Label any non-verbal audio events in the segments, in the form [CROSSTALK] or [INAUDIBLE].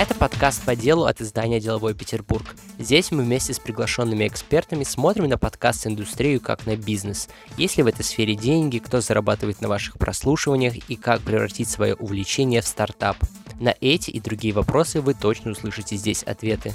Это подкаст по делу от издания «Деловой Петербург». Здесь мы вместе с приглашенными экспертами смотрим на подкаст-индустрию как на бизнес. Есть ли в этой сфере деньги, кто зарабатывает на ваших прослушиваниях и как превратить свое увлечение в стартап. На эти и другие вопросы вы точно услышите здесь ответы.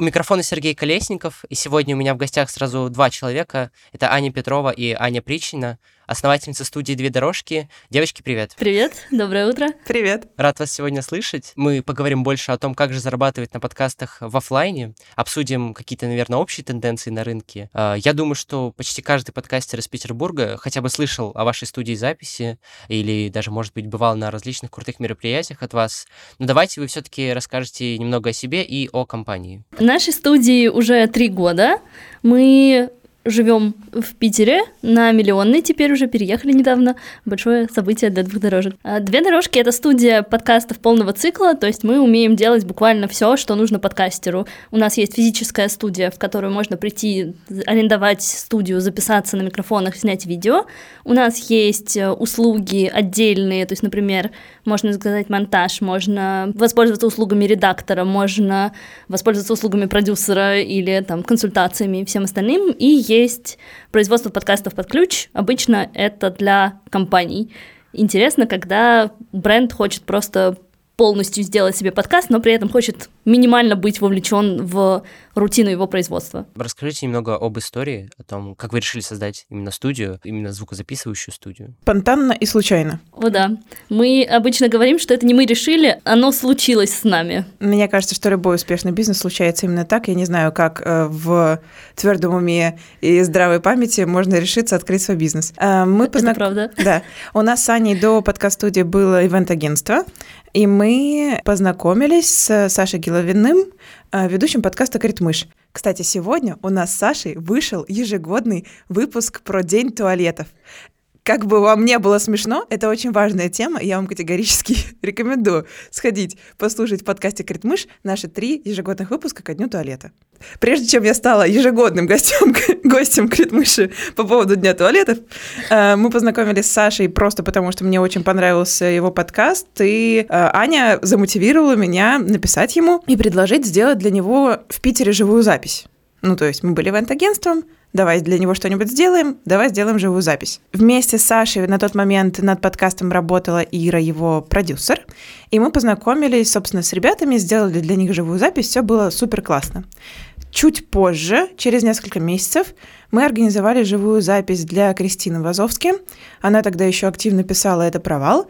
У микрофона Сергей Колесников, и сегодня у меня в гостях сразу два человека. Это Аня Петрова и Аня Причина основательница студии «Две дорожки». Девочки, привет. Привет, доброе утро. Привет. Рад вас сегодня слышать. Мы поговорим больше о том, как же зарабатывать на подкастах в офлайне, обсудим какие-то, наверное, общие тенденции на рынке. А, я думаю, что почти каждый подкастер из Петербурга хотя бы слышал о вашей студии записи или даже, может быть, бывал на различных крутых мероприятиях от вас. Но давайте вы все-таки расскажете немного о себе и о компании. Нашей студии уже три года. Мы живем в Питере на Миллионной, теперь уже переехали недавно. Большое событие для двух дорожек. А, Две дорожки — это студия подкастов полного цикла, то есть мы умеем делать буквально все, что нужно подкастеру. У нас есть физическая студия, в которую можно прийти, арендовать студию, записаться на микрофонах, снять видео. У нас есть э, услуги отдельные, то есть, например, можно заказать монтаж, можно воспользоваться услугами редактора, можно воспользоваться услугами продюсера или там консультациями и всем остальным. И есть производство подкастов под ключ. Обычно это для компаний. Интересно, когда бренд хочет просто полностью сделать себе подкаст, но при этом хочет минимально быть вовлечен в рутину его производства. Расскажите немного об истории, о том, как вы решили создать именно студию, именно звукозаписывающую студию. Спонтанно и случайно. О да. Мы обычно говорим, что это не мы решили, оно случилось с нами. Мне кажется, что любой успешный бизнес случается именно так. Я не знаю, как э, в твердом уме и здравой памяти можно решиться открыть свой бизнес. Э, Мы это познак... правда. Да. У нас с Аней до подкаст-студии было ивент-агентство, и мы познакомились с Сашей Гиловиным, э, ведущим подкаста «Критмыш». Кстати, сегодня у нас с Сашей вышел ежегодный выпуск про День туалетов как бы вам не было смешно, это очень важная тема, я вам категорически [LAUGHS] рекомендую сходить, послушать в подкасте «Критмыш» наши три ежегодных выпуска ко дню туалета. Прежде чем я стала ежегодным [LAUGHS] гостем, гостем Критмыши по поводу Дня туалетов, э, мы познакомились с Сашей просто потому, что мне очень понравился его подкаст, и э, Аня замотивировала меня написать ему и предложить сделать для него в Питере живую запись. Ну, то есть мы были ивент-агентством, давай для него что-нибудь сделаем, давай сделаем живую запись. Вместе с Сашей на тот момент над подкастом работала Ира, его продюсер, и мы познакомились, собственно, с ребятами, сделали для них живую запись, все было супер классно. Чуть позже, через несколько месяцев, мы организовали живую запись для Кристины Вазовски. Она тогда еще активно писала «Это провал».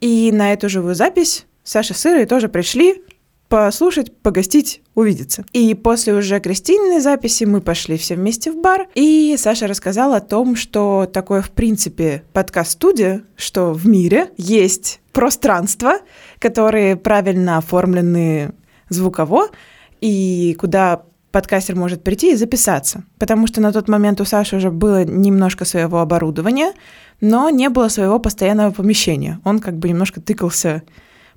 И на эту живую запись Саша с Ирой тоже пришли, послушать, погостить, увидеться. И после уже Кристининой записи мы пошли все вместе в бар, и Саша рассказал о том, что такое, в принципе, подкаст-студия, что в мире есть пространства, которые правильно оформлены звуково, и куда подкастер может прийти и записаться. Потому что на тот момент у Саши уже было немножко своего оборудования, но не было своего постоянного помещения. Он как бы немножко тыкался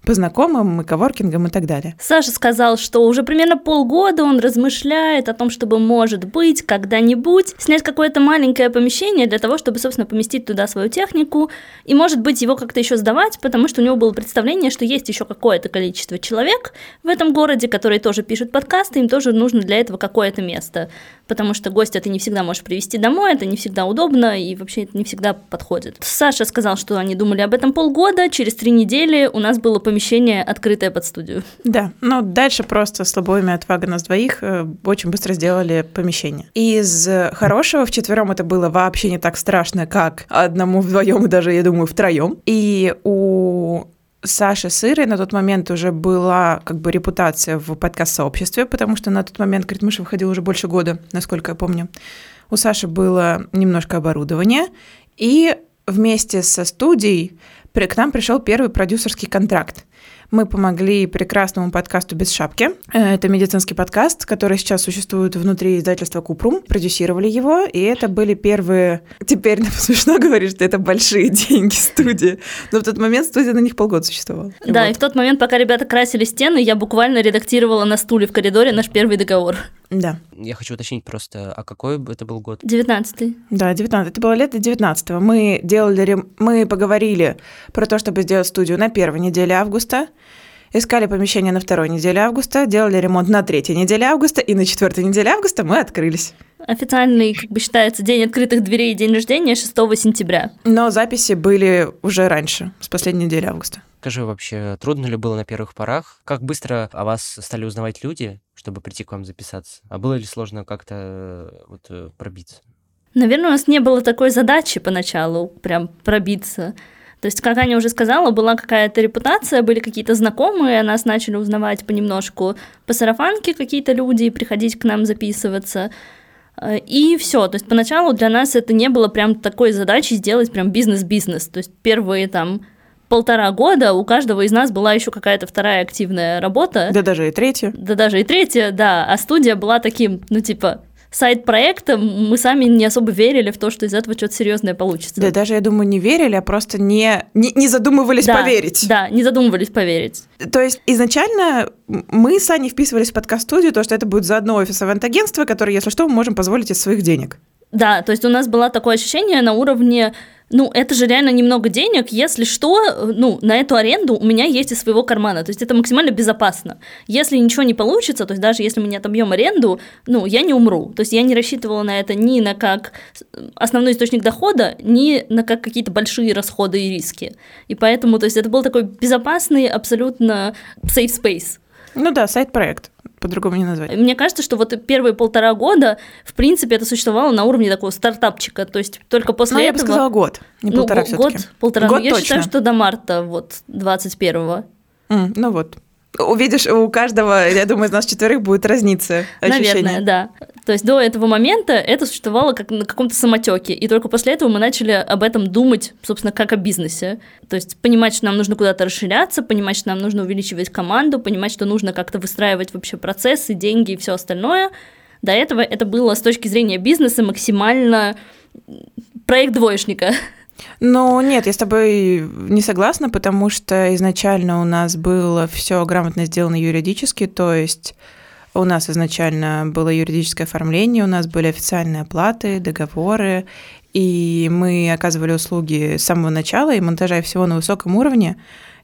по знакомым, и коворкингам и так далее. Саша сказал, что уже примерно полгода он размышляет о том, чтобы, может быть, когда-нибудь снять какое-то маленькое помещение для того, чтобы, собственно, поместить туда свою технику, и, может быть, его как-то еще сдавать, потому что у него было представление, что есть еще какое-то количество человек в этом городе, которые тоже пишут подкасты, им тоже нужно для этого какое-то место, потому что гостя ты не всегда можешь привести домой, это не всегда удобно, и вообще это не всегда подходит. Саша сказал, что они думали об этом полгода, через три недели у нас было помещение помещение, открытое под студию. Да, но дальше просто с лобовыми от нас двоих э, очень быстро сделали помещение. Из хорошего в четвером это было вообще не так страшно, как одному, вдвоем и даже, я думаю, втроем. И у Саши Сырой на тот момент уже была как бы репутация в подкаст-сообществе, потому что на тот момент Критмыш выходил уже больше года, насколько я помню. У Саши было немножко оборудования, и вместе со студией к нам пришел первый продюсерский контракт. Мы помогли прекрасному подкасту «Без шапки». Э, это медицинский подкаст, который сейчас существует внутри издательства «Купрум». Продюсировали его, и это были первые... Теперь [LAUGHS] смешно говорить, что это большие деньги студии. Но в тот момент студия на них полгода существовала. Да, вот. и в тот момент, пока ребята красили стены, я буквально редактировала на стуле в коридоре наш первый договор. Да. Я хочу уточнить просто, а какой это был год? 19 Да, 19. Это было лето 19 -го. Мы делали, рем- мы поговорили про то, чтобы сделать студию на первой неделе августа, искали помещение на второй неделе августа, делали ремонт на третьей неделе августа, и на четвертой неделе августа мы открылись. Официальный, как бы считается, день открытых дверей и день рождения 6 сентября. Но записи были уже раньше, с последней недели августа. Скажи вообще, трудно ли было на первых порах? Как быстро о вас стали узнавать люди, чтобы прийти к вам записаться? А было ли сложно как-то э, вот, э, пробиться? Наверное, у нас не было такой задачи поначалу прям пробиться. То есть, как Аня уже сказала, была какая-то репутация, были какие-то знакомые, нас начали узнавать понемножку по сарафанке какие-то люди, приходить к нам записываться. Э, И все. То есть поначалу для нас это не было прям такой задачей сделать прям бизнес-бизнес. То есть первые там полтора года у каждого из нас была еще какая-то вторая активная работа. Да даже и третью. Да даже и третья, да. А студия была таким, ну типа, сайт-проектом. Мы сами не особо верили в то, что из этого что-то серьезное получится. Да даже, я думаю, не верили, а просто не, не, не задумывались Да, поверить. Да, не задумывались поверить. То есть изначально мы с Аней вписывались в подкаст-студию, то, что это будет заодно офис ивент-агентства, которое, если что, мы можем позволить из своих денег. Да, то есть у нас было такое ощущение на уровне, ну, это же реально немного денег, если что, э, ну, на эту аренду у меня есть из своего кармана, то есть это максимально безопасно. Если ничего не получится, то есть даже если мы не отобьем аренду, ну, я не умру. То есть я не рассчитывала на это ни на как основной источник дохода, ни на как какие-то большие расходы и риски. И поэтому, то есть это был такой безопасный, абсолютно safe space. Ну да, сайт-проект, по-другому не назвать. Мне кажется, что вот первые полтора года, в принципе, это существовало на уровне такого стартапчика. То есть только после Ну, я этого... бы сказала год, не ну, полтора все год, таки полтора. Год Но я точно. считаю, что до марта вот 21-го. ну вот. Увидишь, у каждого, я думаю, из нас четверых будет разниться ощущение. Наверное, да. То есть до этого момента это существовало как на каком-то самотеке, и только после этого мы начали об этом думать, собственно, как о бизнесе. То есть понимать, что нам нужно куда-то расширяться, понимать, что нам нужно увеличивать команду, понимать, что нужно как-то выстраивать вообще процессы, деньги и все остальное. До этого это было с точки зрения бизнеса максимально проект двоечника. Ну, нет, я с тобой не согласна, потому что изначально у нас было все грамотно сделано юридически, то есть у нас изначально было юридическое оформление, у нас были официальные оплаты, договоры, и мы оказывали услуги с самого начала и монтажа и всего на высоком уровне.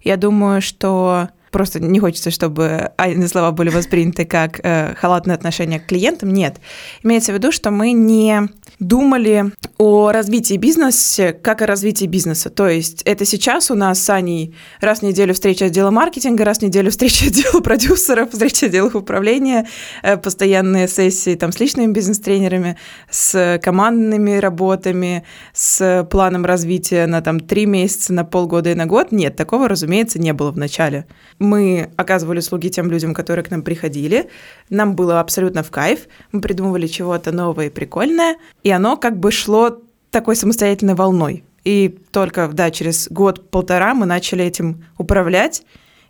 Я думаю, что просто не хочется, чтобы Анины слова были восприняты как э, халатное отношение к клиентам. Нет. Имеется в виду, что мы не думали о развитии бизнеса как о развитии бизнеса. То есть это сейчас у нас с Аней раз в неделю встреча отдела маркетинга, раз в неделю встреча [LAUGHS] отдела продюсеров, встреча отделов управления, э, постоянные сессии там, с личными бизнес-тренерами, с командными работами, с планом развития на там, три месяца, на полгода и на год. Нет, такого, разумеется, не было в начале. Мы оказывали услуги тем людям, которые к нам приходили. Нам было абсолютно в кайф. Мы придумывали чего-то новое и прикольное. И оно как бы шло такой самостоятельной волной. И только, да, через год-полтора мы начали этим управлять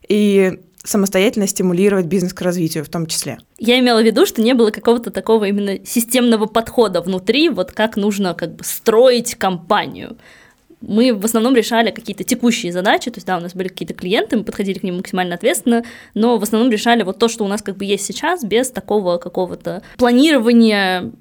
и самостоятельно стимулировать бизнес к развитию в том числе. Я имела в виду, что не было какого-то такого именно системного подхода внутри, вот как нужно как бы строить компанию. Мы в основном решали какие-то текущие задачи, то есть, да, у нас были какие-то клиенты, мы подходили к ним максимально ответственно, но в основном решали вот то, что у нас как бы есть сейчас, без такого какого-то планирования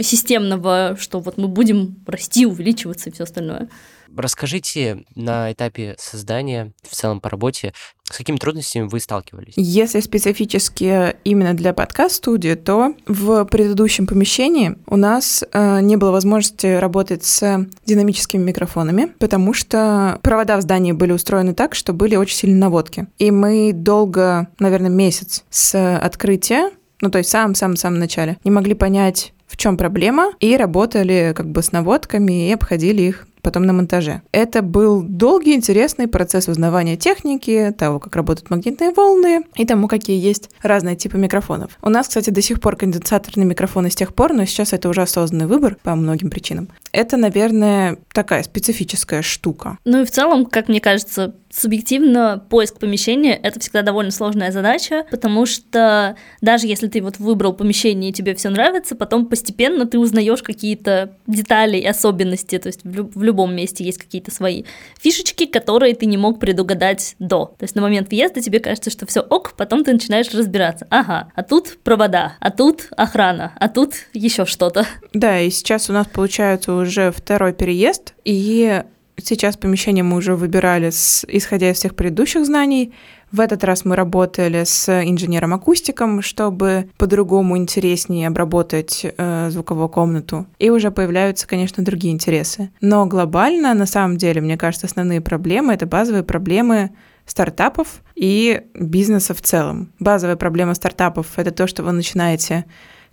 системного, что вот мы будем расти, увеличиваться и все остальное. Расскажите на этапе создания, в целом по работе, с какими трудностями вы сталкивались? Если специфически именно для подкаст-студии, то в предыдущем помещении у нас э, не было возможности работать с динамическими микрофонами, потому что провода в здании были устроены так, что были очень сильные наводки. И мы долго, наверное, месяц с открытия, ну то есть в самом-самом-самом начале, не могли понять, в чем проблема, и работали как бы с наводками и обходили их потом на монтаже. Это был долгий, интересный процесс узнавания техники, того, как работают магнитные волны и тому, какие есть разные типы микрофонов. У нас, кстати, до сих пор конденсаторные микрофоны с тех пор, но сейчас это уже осознанный выбор по многим причинам. это, наверное, такая специфическая штука. Ну и в целом, как мне кажется, субъективно поиск помещения — это всегда довольно сложная задача, потому что даже если ты вот выбрал помещение и тебе все нравится, потом постепенно ты узнаешь какие-то детали и особенности, то есть в, люб- в любом месте есть какие-то свои фишечки, которые ты не мог предугадать до. То есть на момент въезда тебе кажется, что все ок, потом ты начинаешь разбираться. Ага, а тут провода, а тут охрана, а тут еще что-то. Да, и сейчас у нас получается уже второй переезд, и Сейчас помещение мы уже выбирали, с, исходя из всех предыдущих знаний. В этот раз мы работали с инженером-акустиком, чтобы по-другому интереснее обработать э, звуковую комнату. И уже появляются, конечно, другие интересы. Но глобально, на самом деле, мне кажется, основные проблемы — это базовые проблемы стартапов и бизнеса в целом. Базовая проблема стартапов — это то, что вы начинаете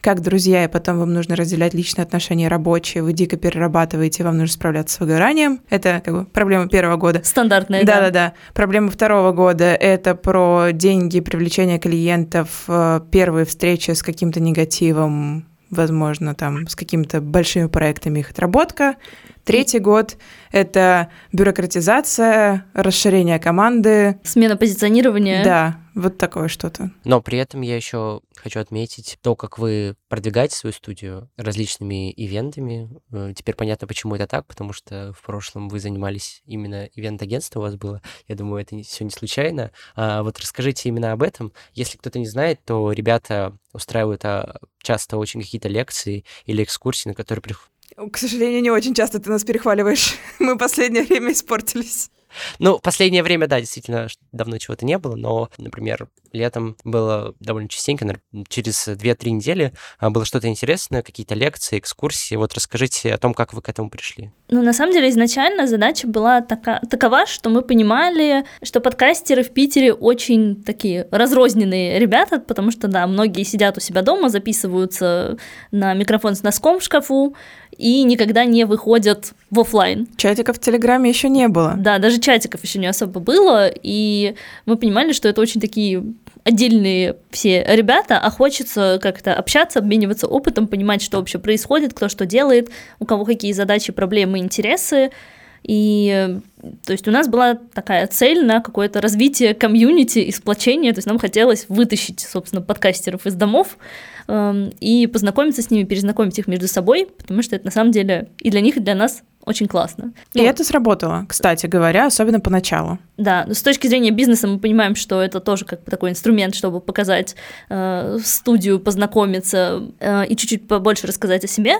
как друзья, и потом вам нужно разделять личные отношения рабочие, вы дико перерабатываете, вам нужно справляться с выгоранием. Это как бы проблема первого года. Стандартная, да. Да-да-да. Проблема второго года — это про деньги, привлечение клиентов, э, первые встречи с каким-то негативом, возможно, там, с какими-то большими проектами их отработка. Третий год — это бюрократизация, расширение команды. Смена позиционирования. Да, вот такое что-то. Но при этом я еще хочу отметить то, как вы продвигаете свою студию различными ивентами. Э, теперь понятно, почему это так, потому что в прошлом вы занимались именно ивент-агентством у вас было. Я думаю, это все не случайно. А вот расскажите именно об этом. Если кто-то не знает, то ребята устраивают а, часто очень какие-то лекции или экскурсии, на которые приходят к сожалению, не очень часто ты нас перехваливаешь. [LAUGHS] Мы последнее время испортились. Ну, последнее время, да, действительно, давно чего-то не было, но, например, летом было довольно частенько, через 2-3 недели а, было что-то интересное, какие-то лекции, экскурсии. Вот расскажите о том, как вы к этому пришли. Ну, на самом деле, изначально задача была така, такова, что мы понимали, что подкастеры в Питере очень такие разрозненные ребята, потому что, да, многие сидят у себя дома, записываются на микрофон с носком в шкафу, и никогда не выходят в офлайн. Чатиков в Телеграме еще не было. Да, даже чатиков еще не особо было, и мы понимали, что это очень такие отдельные все ребята, а хочется как-то общаться, обмениваться опытом, понимать, что вообще происходит, кто что делает, у кого какие задачи, проблемы, интересы. И то есть у нас была такая цель на какое-то развитие комьюнити и сплочение, то есть нам хотелось вытащить, собственно, подкастеров из домов и познакомиться с ними, перезнакомить их между собой, потому что это на самом деле и для них, и для нас очень классно. И ну, это сработало, кстати говоря, особенно поначалу. Да, с точки зрения бизнеса мы понимаем, что это тоже как бы такой инструмент, чтобы показать э, студию, познакомиться э, и чуть-чуть побольше рассказать о себе.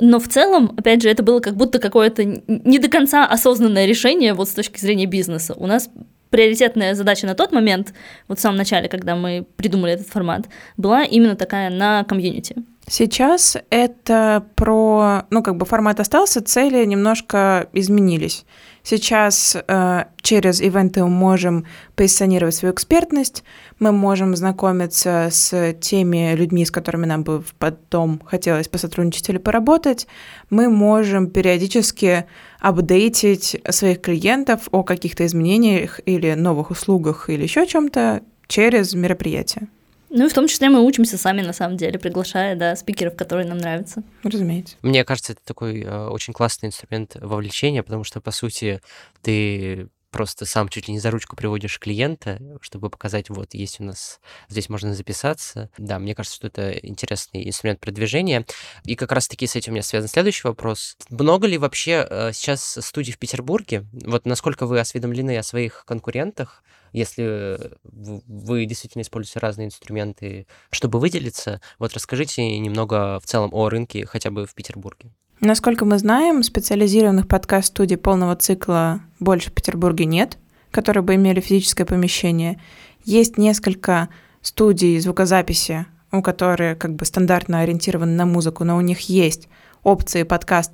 Но в целом, опять же, это было как будто какое-то не до конца осознанное решение вот с точки зрения бизнеса. У нас приоритетная задача на тот момент, вот в самом начале, когда мы придумали этот формат, была именно такая на комьюнити. Сейчас это про, ну, как бы формат остался, цели немножко изменились. Сейчас э, через ивенты мы можем позиционировать свою экспертность, мы можем знакомиться с теми людьми, с которыми нам бы потом хотелось посотрудничать или поработать. Мы можем периодически апдейтить своих клиентов о каких-то изменениях или новых услугах или еще чем-то через мероприятия. Ну и в том числе мы учимся сами, на самом деле, приглашая, да, спикеров, которые нам нравятся. Разумеется. Мне кажется, это такой э, очень классный инструмент вовлечения, потому что, по сути, ты просто сам чуть ли не за ручку приводишь клиента, чтобы показать, вот, есть у нас, здесь можно записаться. Да, мне кажется, что это интересный инструмент продвижения. И как раз-таки с этим у меня связан следующий вопрос. Много ли вообще э, сейчас студий в Петербурге? Вот насколько вы осведомлены о своих конкурентах? если вы действительно используете разные инструменты, чтобы выделиться, вот расскажите немного в целом о рынке хотя бы в Петербурге. Насколько мы знаем, специализированных подкаст-студий полного цикла больше в Петербурге нет, которые бы имели физическое помещение. Есть несколько студий звукозаписи, у которых как бы стандартно ориентированы на музыку, но у них есть опции подкаст,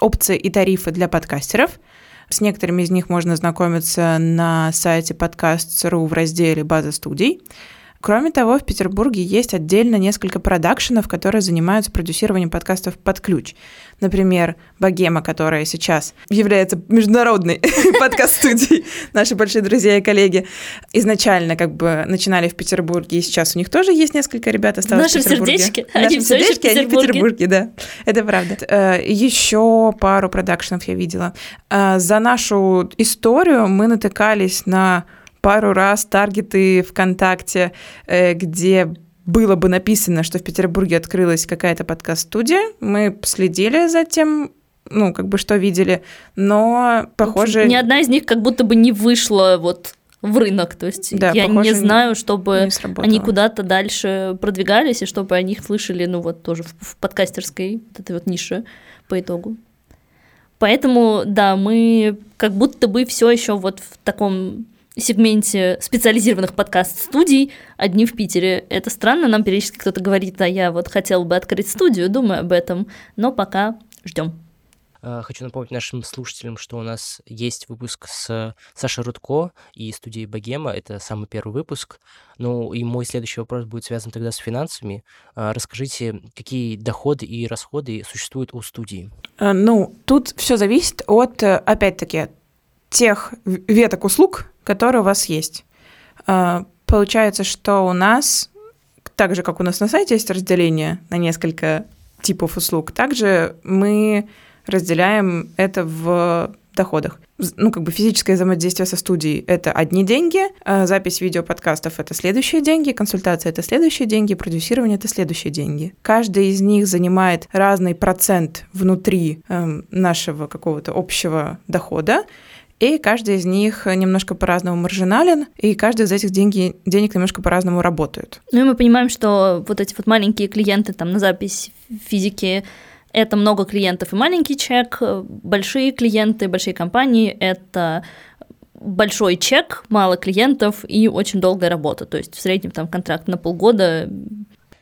опции и тарифы для подкастеров – с некоторыми из них можно знакомиться на сайте подкаст.ру в разделе «База студий». Кроме того, в Петербурге есть отдельно несколько продакшенов, которые занимаются продюсированием подкастов под ключ. Например, Богема, которая сейчас является международной [LAUGHS] подкаст-студией, наши большие друзья и коллеги, изначально как бы начинали в Петербурге, и сейчас у них тоже есть несколько ребят осталось в. Сердечки. Они в сердечке, они в Петербурге, да. Это правда. Э, Еще пару продакшенов я видела. Э, за нашу историю мы натыкались на пару раз таргеты ВКонтакте, э, где было бы написано, что в Петербурге открылась какая-то подкаст-студия. Мы следили за тем, ну, как бы что видели, но, похоже... Ни одна из них как будто бы не вышла вот в рынок, то есть да, я похоже, не знаю, чтобы не они куда-то дальше продвигались, и чтобы о них слышали, ну вот тоже в, в подкастерской вот этой вот нише по итогу. Поэтому, да, мы как будто бы все еще вот в таком сегменте специализированных подкаст-студий, одни в Питере. Это странно, нам периодически кто-то говорит, а я вот хотел бы открыть студию, думаю об этом, но пока ждем. А, хочу напомнить нашим слушателям, что у нас есть выпуск с Сашей Рудко и студией Богема. Это самый первый выпуск. Ну и мой следующий вопрос будет связан тогда с финансами. А, расскажите, какие доходы и расходы существуют у студии? А, ну, тут все зависит от, опять-таки, тех веток услуг, которые у вас есть. А, получается, что у нас, так же, как у нас на сайте есть разделение на несколько типов услуг, также мы разделяем это в доходах. Ну, как бы физическое взаимодействие со студией — это одни деньги, а запись видеоподкастов — это следующие деньги, консультация — это следующие деньги, продюсирование — это следующие деньги. Каждый из них занимает разный процент внутри э, нашего какого-то общего дохода, и каждый из них немножко по-разному маржинален, и каждый из этих деньги, денег немножко по-разному работают. Ну и мы понимаем, что вот эти вот маленькие клиенты там на запись физики это много клиентов и маленький чек, большие клиенты, большие компании — это большой чек, мало клиентов и очень долгая работа. То есть в среднем там контракт на полгода.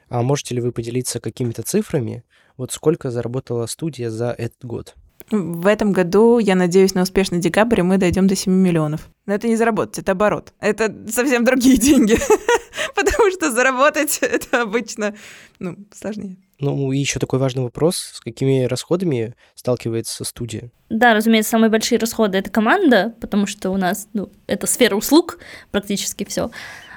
А можете ли вы поделиться какими-то цифрами? Вот сколько заработала студия за этот год? В этом году, я надеюсь, на успешный декабрь мы дойдем до 7 миллионов. Но это не заработать, это оборот. Это совсем другие деньги. [LAUGHS] Потому что заработать это обычно ну, сложнее. Ну и еще такой важный вопрос, с какими расходами сталкивается студия? Да, разумеется, самые большие расходы это команда, потому что у нас ну, это сфера услуг практически все.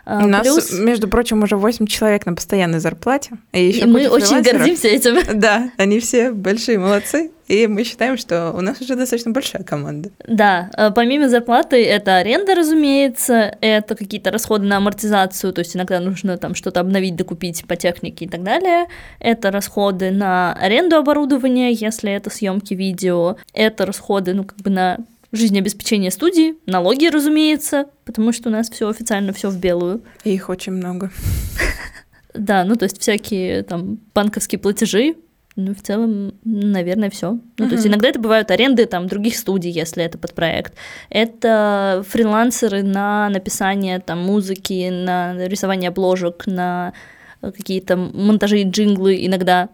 А, У нас, между прочим, уже 8 человек на постоянной зарплате. И, еще и мы очень гордимся этим. [LAUGHS] Да, они все большие молодцы. И мы считаем, что у нас уже достаточно большая команда. Да, а, помимо зарплаты, это аренда, разумеется, это какие-то расходы на амортизацию, то есть иногда нужно там что-то обновить, докупить по технике и так далее. Это расходы на аренду оборудования, если это съемки видео. Это расходы, ну, как бы на жизнеобеспечение студии, налоги, разумеется, потому что у нас все официально, все в белую. И их очень много. [LAUGHS] Да, ну то есть всякие там банковские платежи, ну, в целом, наверное, все. Ну, uh-huh. то есть иногда это бывают аренды там других студий, если это под проект. Это фрилансеры на написание там музыки, на рисование обложек, на какие-то монтажи и джинглы иногда.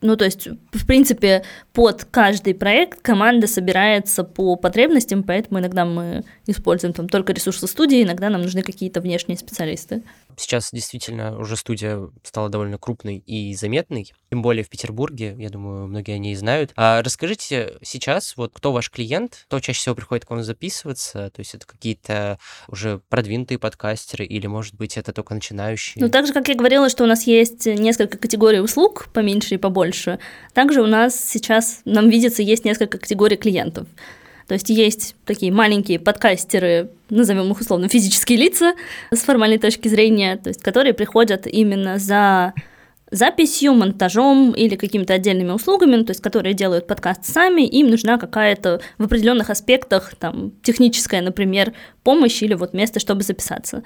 Ну, то есть, в принципе, под каждый проект команда собирается по потребностям, поэтому иногда мы используем там только ресурсы студии, иногда нам нужны какие-то внешние специалисты. Сейчас действительно уже студия стала довольно крупной и заметной, тем более в Петербурге, я думаю, многие о ней знают. А расскажите сейчас, вот кто ваш клиент, кто чаще всего приходит к вам записываться, то есть это какие-то уже продвинутые подкастеры или, может быть, это только начинающие? Ну, так же, как я говорила, что у нас есть несколько категорий услуг, поменьше и побольше, также у нас сейчас, нам видится, есть несколько категорий клиентов. То есть есть такие маленькие подкастеры, назовем их условно физические лица с формальной точки зрения, то есть которые приходят именно за записью, монтажом или какими-то отдельными услугами, то есть которые делают подкаст сами, им нужна какая-то в определенных аспектах, там, техническая, например, помощь или вот место, чтобы записаться.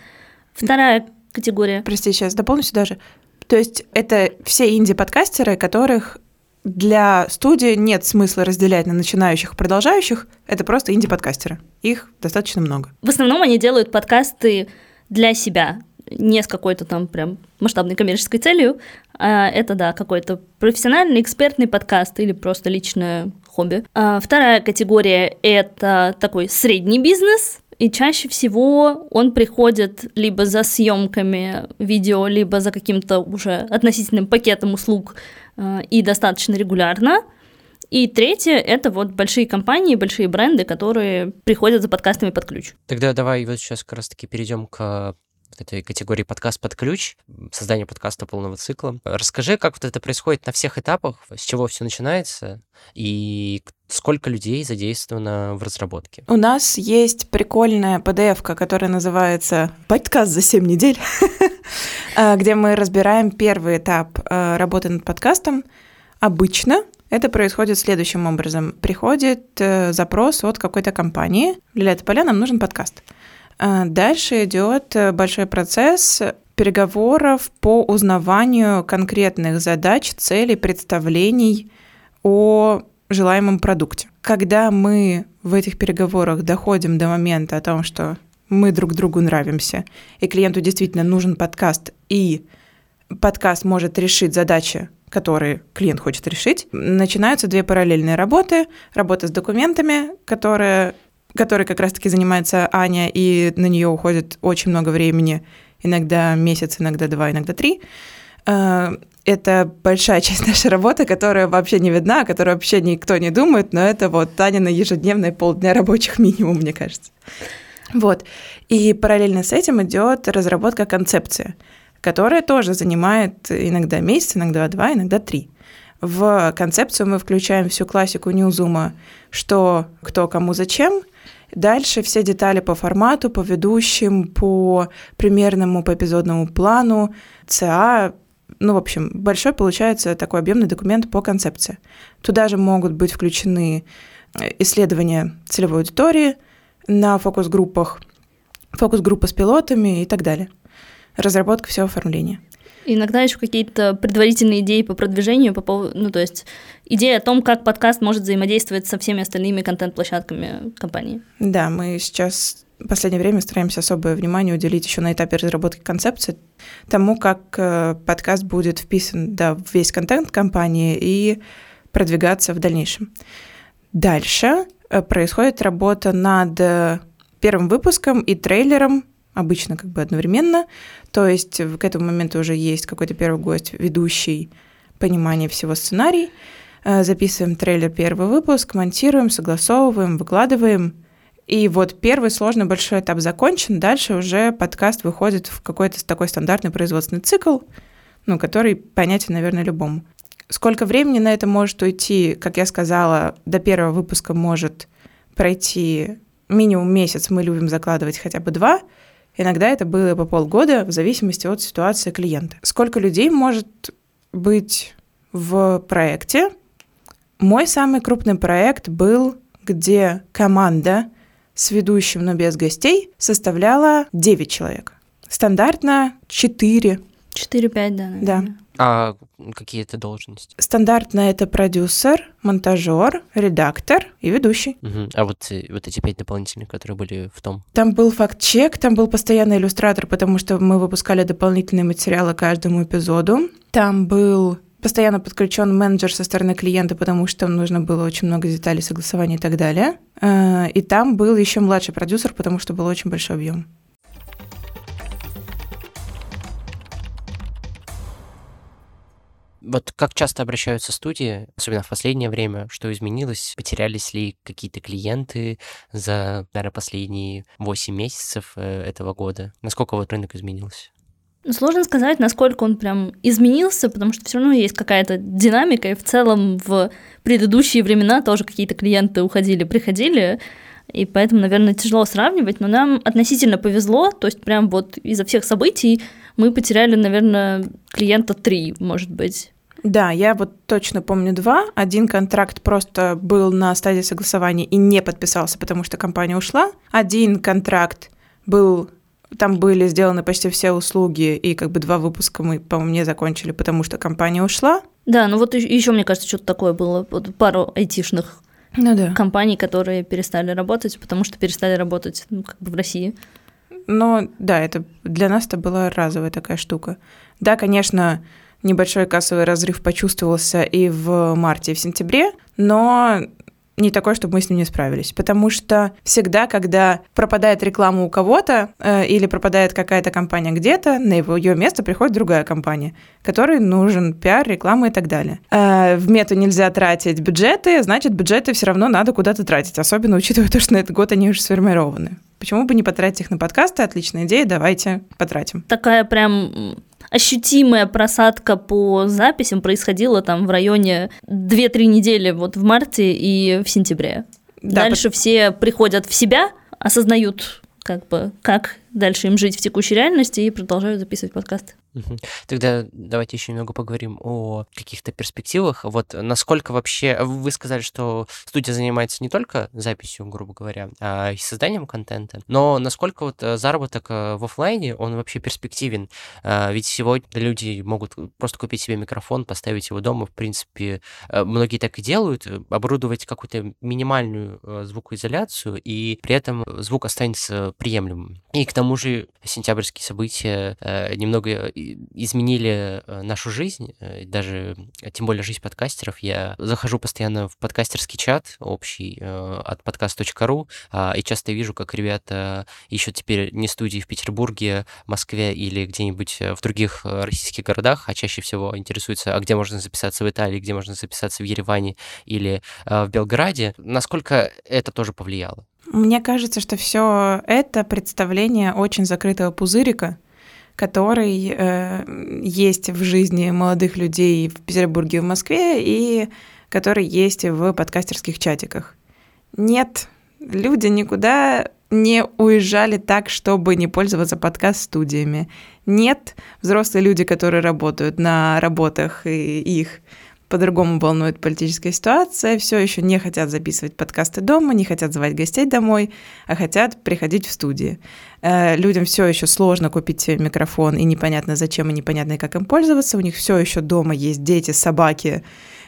Вторая категория. Прости, сейчас дополню сюда же. То есть это все инди-подкастеры, которых для студии нет смысла разделять на начинающих и продолжающих. Это просто инди-подкастеры. Их достаточно много. В основном они делают подкасты для себя, не с какой-то там прям масштабной коммерческой целью, а это, да, какой-то профессиональный, экспертный подкаст или просто личное хобби. А вторая категория — это такой средний бизнес, И чаще всего он приходит либо за съемками видео, либо за каким-то уже относительным пакетом услуг э, и достаточно регулярно. И третье — это вот большие компании, большие бренды, которые приходят за подкастами под ключ. Тогда давай вот сейчас как раз-таки перейдем к этой категории подкаст под ключ, создание подкаста полного цикла. Расскажи, как вот это происходит на всех этапах, с чего все начинается и сколько людей задействовано в разработке? У нас есть прикольная PDF, которая называется «Подкаст за 7 недель», а, [LAUGHS] где мы разбираем первый этап а, работы над подкастом. Обычно это происходит следующим образом. Приходит э, запрос от какой-то компании. Для этой поля нам нужен подкаст. Дальше идет э, большой процесс переговоров по узнаванию конкретных задач, целей, представлений о желаемом продукте. Когда мы в этих переговорах доходим до момента о том, что мы друг другу нравимся, и клиенту действительно нужен подкаст, и подкаст может решить задачи, которые клиент хочет решить, начинаются две параллельные работы. Работа с документами, которая которой как раз-таки занимается Аня, и на нее уходит очень много времени, иногда месяц, иногда два, иногда три. Это большая часть [LAUGHS] нашей работы, которая вообще не видна, о которой вообще никто не думает, но это вот Танина ежедневная полдня рабочих минимум, мне кажется. Вот. И параллельно с этим идет разработка концепции, которая тоже занимает иногда месяц, иногда два, иногда три. В концепцию мы включаем всю классику Ньюзума, что, кто, кому, зачем, Дальше все детали по формату, по ведущим, по примерному, по эпизодному плану, ЦА, ну, в общем, большой получается такой объемный документ по концепции. Туда же могут быть включены э, исследования целевой аудитории на фокус-группах, фокус-группа с пилотами и так далее. Разработка всего оформления. Иногда еще какие-то предварительные идеи по продвижению, по поводу, ну, то есть идея о том, как подкаст может взаимодействовать со всеми остальными контент-площадками компании. Да, мы сейчас в последнее время стараемся особое внимание уделить еще на этапе разработки концепции тому, как э, подкаст будет вписан да, в весь контент компании и продвигаться в дальнейшем. Дальше э, происходит работа над э, первым выпуском и трейлером обычно как бы одновременно. То есть к этому моменту уже есть какой-то первый гость, ведущий, понимание всего сценарий. Записываем трейлер, первый выпуск, монтируем, согласовываем, выкладываем. И вот первый сложный большой этап закончен, дальше уже подкаст выходит в какой-то такой стандартный производственный цикл, ну, который понятен, наверное, любому. Сколько времени на это может уйти, как я сказала, до первого выпуска может пройти минимум месяц, мы любим закладывать хотя бы два – Иногда это было по полгода, в зависимости от ситуации клиента. Сколько людей может быть в проекте? Мой самый крупный проект был, где команда с ведущим, но без гостей составляла 9 человек. Стандартно 4. 4-5, да. Наверное. Да. А какие это должности? Стандартно это продюсер, монтажер, редактор и ведущий. Угу. А вот, вот эти пять дополнительных, которые были в том? Там был факт-чек, там был постоянный иллюстратор, потому что мы выпускали дополнительные материалы каждому эпизоду. Там был постоянно подключен менеджер со стороны клиента, потому что там нужно было очень много деталей согласования и так далее. Э, и там был еще младший продюсер, потому что был очень большой объем. Вот как часто обращаются студии, особенно в последнее время, что изменилось? Потерялись ли какие-то клиенты за, наверное, последние 8 месяцев э, этого года? Насколько вот рынок изменился? Сложно сказать, насколько он прям изменился, потому что все равно есть какая-то динамика, и в целом в предыдущие времена тоже какие-то клиенты уходили, приходили, и поэтому, наверное, тяжело сравнивать, но нам относительно повезло, то есть прям вот из-за всех событий мы потеряли, наверное, клиента три, может быть. Да, я вот точно помню два. Один контракт просто был на стадии согласования и не подписался, потому что компания ушла. Один контракт был там были сделаны почти все услуги, и как бы два выпуска мы, по-моему, не закончили, потому что компания ушла. Да, ну вот еще, мне кажется, что-то такое было. Вот пару айтишных ну, да. компаний, которые перестали работать, потому что перестали работать ну, как бы в России. Но да, это для нас это была разовая такая штука. Да, конечно, небольшой кассовый разрыв почувствовался и в марте, и в сентябре, но не такой, чтобы мы с ним не справились. Потому что всегда, когда пропадает реклама у кого-то э, или пропадает какая-то компания где-то, на его, ее место приходит другая компания, которой нужен пиар, реклама и так далее. Э, в мету нельзя тратить бюджеты, значит, бюджеты все равно надо куда-то тратить, особенно учитывая то, что на этот год они уже сформированы. Почему бы не потратить их на подкасты? Отличная идея, давайте потратим. Такая прям ощутимая просадка по записям происходила там в районе 2-3 недели вот в марте и в сентябре. Да, Дальше под... все приходят в себя, осознают как бы как дальше им жить в текущей реальности и продолжают записывать подкасты. Тогда давайте еще немного поговорим о каких-то перспективах. Вот насколько вообще... Вы сказали, что студия занимается не только записью, грубо говоря, а и созданием контента, но насколько вот э, заработок э, в офлайне, он вообще перспективен? А, ведь сегодня люди могут просто купить себе микрофон, поставить его дома, в принципе, э, многие так и делают, оборудовать какую-то минимальную звукоизоляцию, и при этом звук останется приемлемым. И к тому же сентябрьские события немного изменили э, нашу жизнь, э, даже тем более жизнь подкастеров. Я захожу постоянно в подкастерский чат общий э, от podcast.ru а, и часто вижу, как ребята ищут теперь не студии в Петербурге, Москве или где-нибудь в других российских городах, а чаще всего интересуются, а где можно записаться в Италии, где можно записаться в Ереване или в Белграде. Насколько это тоже повлияло? Мне кажется, что все это представление очень закрытого пузырика, который э, есть в жизни молодых людей в Петербурге и в Москве, и который есть в подкастерских чатиках. Нет, люди никуда не уезжали так, чтобы не пользоваться подкаст-студиями. Нет, взрослые люди, которые работают на работах, и их по-другому волнует политическая ситуация, все еще не хотят записывать подкасты дома, не хотят звать гостей домой, а хотят приходить в студии. Э, людям все еще сложно купить себе микрофон, и непонятно зачем, и непонятно, как им пользоваться. У них все еще дома есть дети, собаки,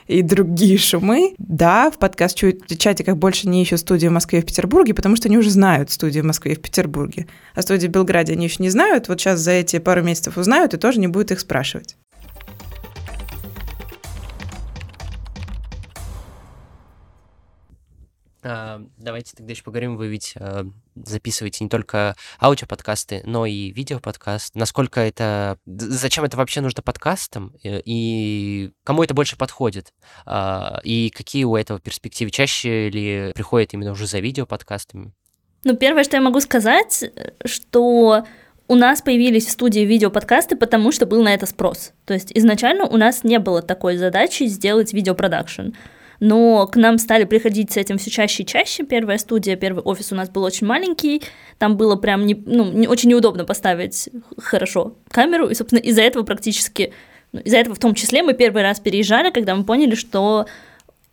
и другие шумы. Да, в подкаст-чатиках больше не ищут студию в Москве и в Петербурге, потому что они уже знают студию в Москве и в Петербурге. А студию в Белграде они еще не знают. Вот сейчас за эти пару месяцев узнают и тоже не будут их спрашивать. Давайте тогда еще поговорим. Вы ведь а, записываете не только аудиоподкасты, но и видеоподкаст. Насколько это... Зачем это вообще нужно подкастам? Э, и кому это больше подходит? А, и какие у этого перспективы? Чаще ли приходят именно уже за видеоподкастами? Ну, первое, что я могу сказать, что у нас появились в студии видеоподкасты, потому что был на это спрос. То есть изначально у нас не было такой задачи сделать видеопродакшн но к нам стали приходить с этим все чаще и чаще. Первая студия, первый офис у нас был очень маленький, там было прям не, ну, не, очень неудобно поставить хорошо камеру, и, собственно, из-за этого практически, ну, из-за этого в том числе мы первый раз переезжали, когда мы поняли, что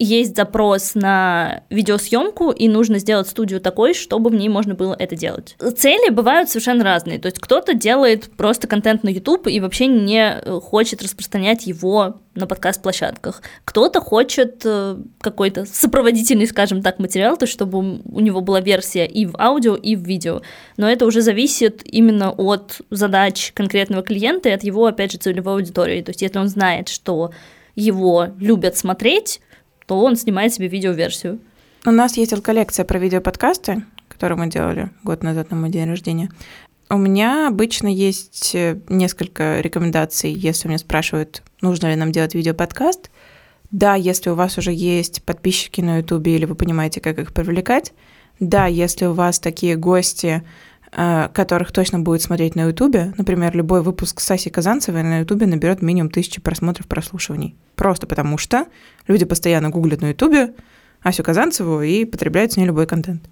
есть запрос на видеосъемку, и нужно сделать студию такой, чтобы в ней можно было это делать. Цели бывают совершенно разные. То есть кто-то делает просто контент на YouTube и вообще не э, хочет распространять его на подкаст-площадках. Кто-то хочет э, какой-то сопроводительный, скажем так, материал, то чтобы у него была версия и в аудио, и в видео. Но это уже зависит именно от задач конкретного клиента и от его, опять же, целевой аудитории. То есть если он знает, что его любят смотреть, то он снимает себе видеоверсию. У нас есть коллекция про видеоподкасты, которую мы делали год назад на мой день рождения. У меня обычно есть э, несколько рекомендаций, если меня спрашивают, нужно ли нам делать видеоподкаст. Да, если у вас уже есть подписчики на Ютубе или вы понимаете, как их привлекать. Да, если у вас такие гости, которых точно будет смотреть на Ютубе. Например, любой выпуск Саси Казанцевой на Ютубе наберет минимум тысячи просмотров, прослушиваний. Просто потому что люди постоянно гуглят на Ютубе Асю Казанцеву и потребляют с ней любой контент.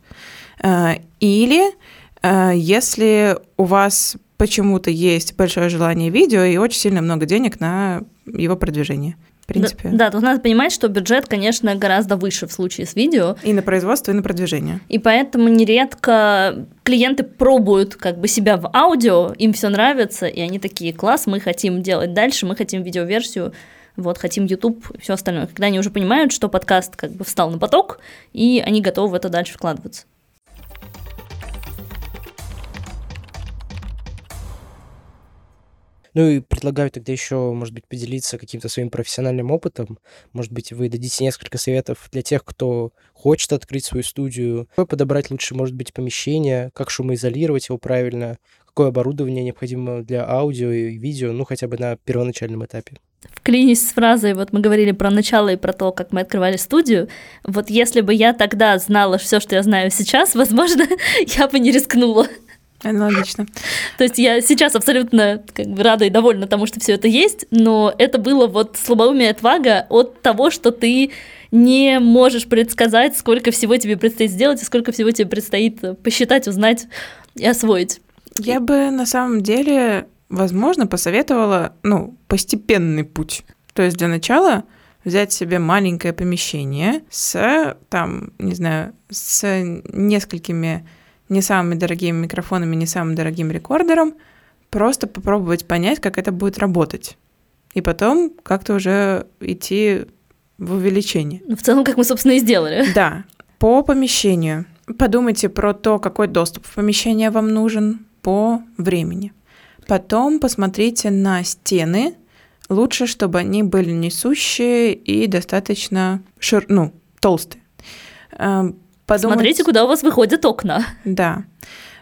Э, или э, если у вас почему-то есть большое желание видео и очень сильно много денег на его продвижение – принципе. Да, да, тут надо понимать, что бюджет, конечно, гораздо выше в случае с видео. И на производство, и на продвижение. И поэтому нередко клиенты пробуют как бы себя в аудио, им все нравится, и они такие, класс, мы хотим делать дальше, мы хотим видеоверсию, вот, хотим YouTube и все остальное. Когда они уже понимают, что подкаст как бы встал на поток, и они готовы в это дальше вкладываться. Ну и предлагаю тогда еще, может быть, поделиться каким-то своим профессиональным опытом. Может быть, вы дадите несколько советов для тех, кто хочет открыть свою студию. Как подобрать лучше, может быть, помещение, как шумоизолировать его правильно, какое оборудование необходимо для аудио и видео, ну, хотя бы на первоначальном этапе. Вклинись с фразой, вот мы говорили про начало и про то, как мы открывали студию. Вот если бы я тогда знала все, что я знаю сейчас, возможно, [LAUGHS] я бы не рискнула. Аналогично. То есть я сейчас абсолютно как бы рада и довольна тому, что все это есть, но это было вот слабоумие отвага от того, что ты не можешь предсказать, сколько всего тебе предстоит сделать и сколько всего тебе предстоит посчитать, узнать и освоить. Я бы на самом деле, возможно, посоветовала, ну, постепенный путь. То есть для начала взять себе маленькое помещение с, там, не знаю, с несколькими не самыми дорогими микрофонами, не самым дорогим рекордером, просто попробовать понять, как это будет работать. И потом как-то уже идти в увеличение. Ну, в целом, как мы, собственно, и сделали. Да. По помещению. Подумайте про то, какой доступ в помещение вам нужен по времени. Потом посмотрите на стены. Лучше, чтобы они были несущие и достаточно шир... ну, толстые. Подумать... Смотрите, куда у вас выходят окна. Да.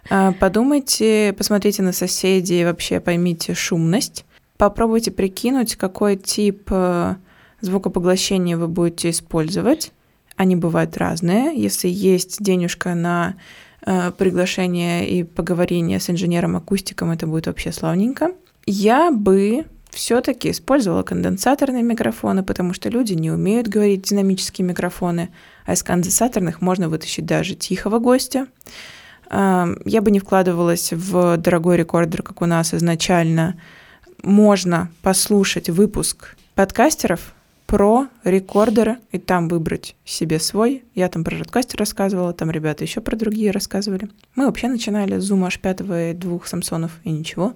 Э, подумайте, посмотрите на соседей, вообще поймите шумность. Попробуйте прикинуть, какой тип э, звукопоглощения вы будете использовать. Они бывают разные. Если есть денежка на э, приглашение и поговорение с инженером-акустиком, это будет вообще славненько. Я бы все-таки использовала конденсаторные микрофоны, потому что люди не умеют говорить динамические микрофоны, а из конденсаторных можно вытащить даже тихого гостя. Я бы не вкладывалась в дорогой рекордер, как у нас изначально. Можно послушать выпуск подкастеров про рекордеры и там выбрать себе свой. Я там про родкастер рассказывала, там ребята еще про другие рассказывали. Мы вообще начинали с Zoom H5 и двух Самсонов и ничего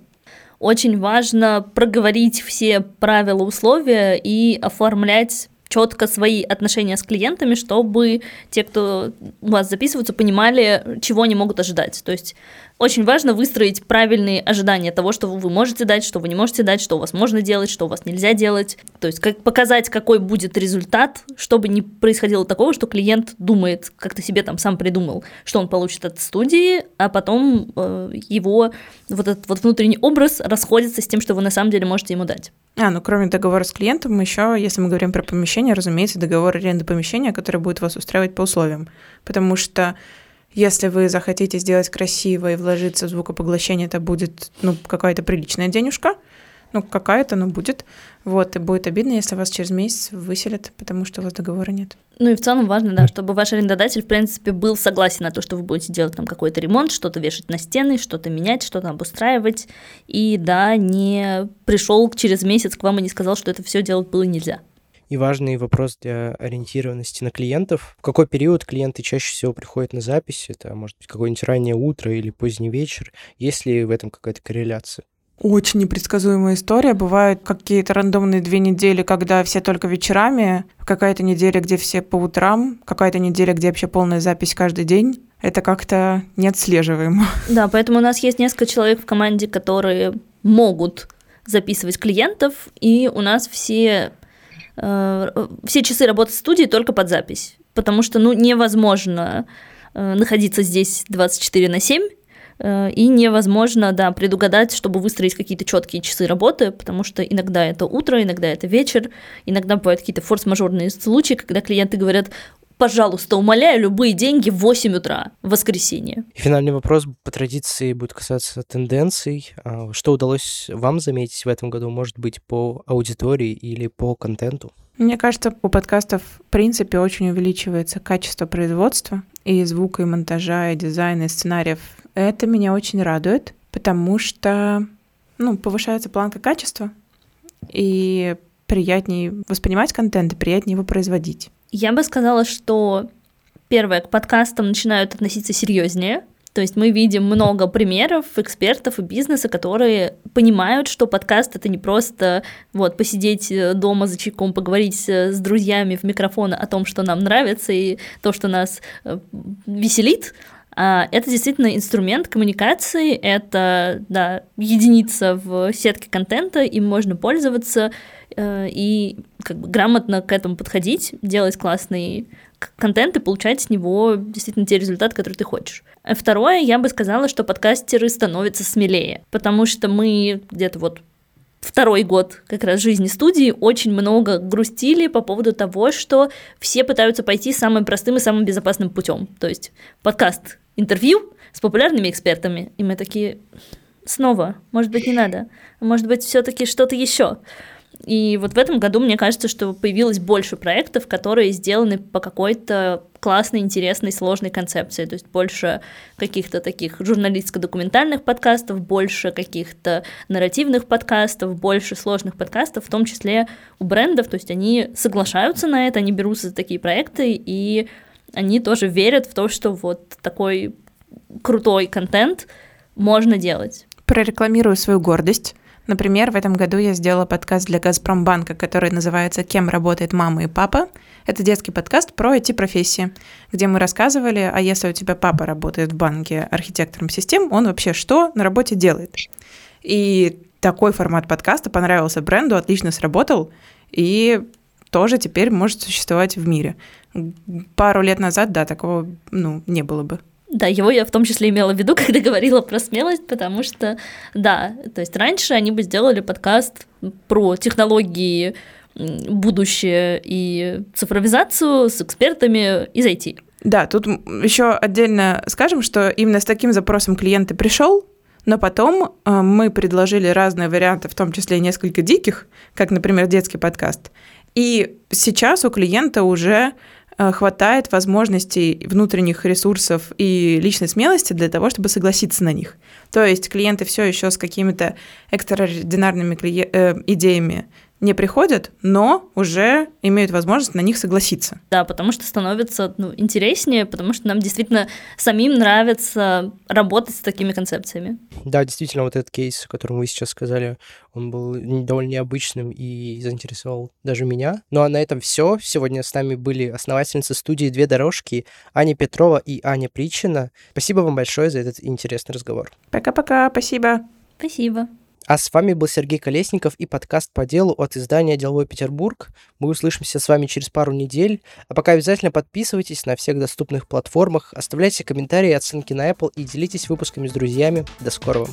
очень важно проговорить все правила, условия и оформлять четко свои отношения с клиентами, чтобы те, кто у вас записываются, понимали, чего они могут ожидать. То есть очень важно выстроить правильные ожидания того, что вы можете дать, что вы не можете дать, что у вас можно делать, что у вас нельзя делать. То есть как показать, какой будет результат, чтобы не происходило такого, что клиент думает, как ты себе там сам придумал, что он получит от студии, а потом э, его вот этот вот внутренний образ расходится с тем, что вы на самом деле можете ему дать. А, ну кроме договора с клиентом, еще, если мы говорим про помещение, разумеется, договор аренды помещения, который будет вас устраивать по условиям. Потому что если вы захотите сделать красиво и вложиться в звукопоглощение, это будет ну, какая-то приличная денежка. Ну, какая-то, но будет. Вот, и будет обидно, если вас через месяц выселят, потому что у вас договора нет. Ну и в целом важно, да, чтобы ваш арендодатель, в принципе, был согласен на то, что вы будете делать там какой-то ремонт, что-то вешать на стены, что-то менять, что-то обустраивать, и да, не пришел через месяц к вам и не сказал, что это все делать было нельзя. И важный вопрос для ориентированности на клиентов. В какой период клиенты чаще всего приходят на запись? Это может быть какое-нибудь раннее утро или поздний вечер? Есть ли в этом какая-то корреляция? Очень непредсказуемая история. Бывают какие-то рандомные две недели, когда все только вечерами, какая-то неделя, где все по утрам, какая-то неделя, где вообще полная запись каждый день. Это как-то неотслеживаемо. Да, поэтому у нас есть несколько человек в команде, которые могут записывать клиентов, и у нас все Э, все часы работы студии только под запись, потому что ну, невозможно э, находиться здесь 24 на 7, э, и невозможно, да, предугадать, чтобы выстроить какие-то четкие часы работы, потому что иногда это утро, иногда это вечер, иногда бывают какие-то форс-мажорные случаи, когда клиенты говорят, пожалуйста, умоляю, любые деньги в 8 утра в воскресенье. И финальный вопрос по традиции будет касаться тенденций. А, что удалось вам заметить в этом году, может быть, по аудитории или по контенту? Мне кажется, у подкастов в принципе очень увеличивается качество производства и звука, и монтажа, и дизайна, и сценариев. Это меня очень радует, потому что ну, повышается планка качества, и приятнее воспринимать контент и приятнее его производить. Я бы сказала, что первое, к подкастам начинают относиться серьезнее. То есть мы видим много примеров экспертов и бизнеса, которые понимают, что подкаст это не просто вот посидеть э, дома за чайком, поговорить с друзьями в микрофон о том, что нам нравится и то, что нас э, веселит, это действительно инструмент коммуникации, это да, единица в сетке контента, им можно пользоваться э, и как бы грамотно к этому подходить, делать классный контент и получать с него действительно те результаты, которые ты хочешь. Второе, я бы сказала, что подкастеры становятся смелее, потому что мы где-то вот второй год как раз жизни студии очень много грустили по поводу того, что все пытаются пойти самым простым и самым безопасным путем. То есть подкаст интервью с популярными экспертами. И мы такие, снова, может быть, не надо. Может быть, все-таки что-то еще. И вот в этом году мне кажется, что появилось больше проектов, которые сделаны по какой-то классной, интересной, сложной концепции. То есть больше каких-то таких журналистско-документальных подкастов, больше каких-то нарративных подкастов, больше сложных подкастов, в том числе у брендов. То есть они соглашаются на это, они берутся за такие проекты, и они тоже верят в то, что вот такой крутой контент можно делать. Прорекламирую свою гордость. Например, в этом году я сделала подкаст для Газпромбанка, который называется «Кем работает мама и папа?». Это детский подкаст про IT-профессии, где мы рассказывали, а если у тебя папа работает в банке архитектором систем, он вообще что на работе делает? И такой формат подкаста понравился бренду, отлично сработал, и тоже теперь может существовать в мире. Пару лет назад, да, такого ну, не было бы. Да, его я в том числе имела в виду, [LAUGHS] когда говорила про смелость, потому что, да, то есть раньше они бы сделали подкаст про технологии, будущее и цифровизацию с экспертами из IT. Да, тут еще отдельно скажем, что именно с таким запросом клиент и пришел, но потом э, мы предложили разные варианты, в том числе несколько диких, как, например, детский подкаст. И сейчас у клиента уже хватает возможностей внутренних ресурсов и личной смелости для того, чтобы согласиться на них. То есть клиенты все еще с какими-то экстраординарными э, идеями не приходят, но уже имеют возможность на них согласиться. Да, потому что становится ну, интереснее, потому что нам действительно самим нравится работать с такими концепциями. Да, действительно, вот этот кейс, о котором вы сейчас сказали, он был довольно необычным и заинтересовал даже меня. Ну а на этом все. Сегодня с нами были основательницы студии «Две дорожки» Аня Петрова и Аня Причина. Спасибо вам большое за этот интересный разговор. Пока-пока, спасибо. Спасибо. А с вами был Сергей Колесников и подкаст по делу от издания «Деловой Петербург». Мы услышимся с вами через пару недель. А пока обязательно подписывайтесь на всех доступных платформах, оставляйте комментарии оценки на Apple и делитесь выпусками с друзьями. До скорого!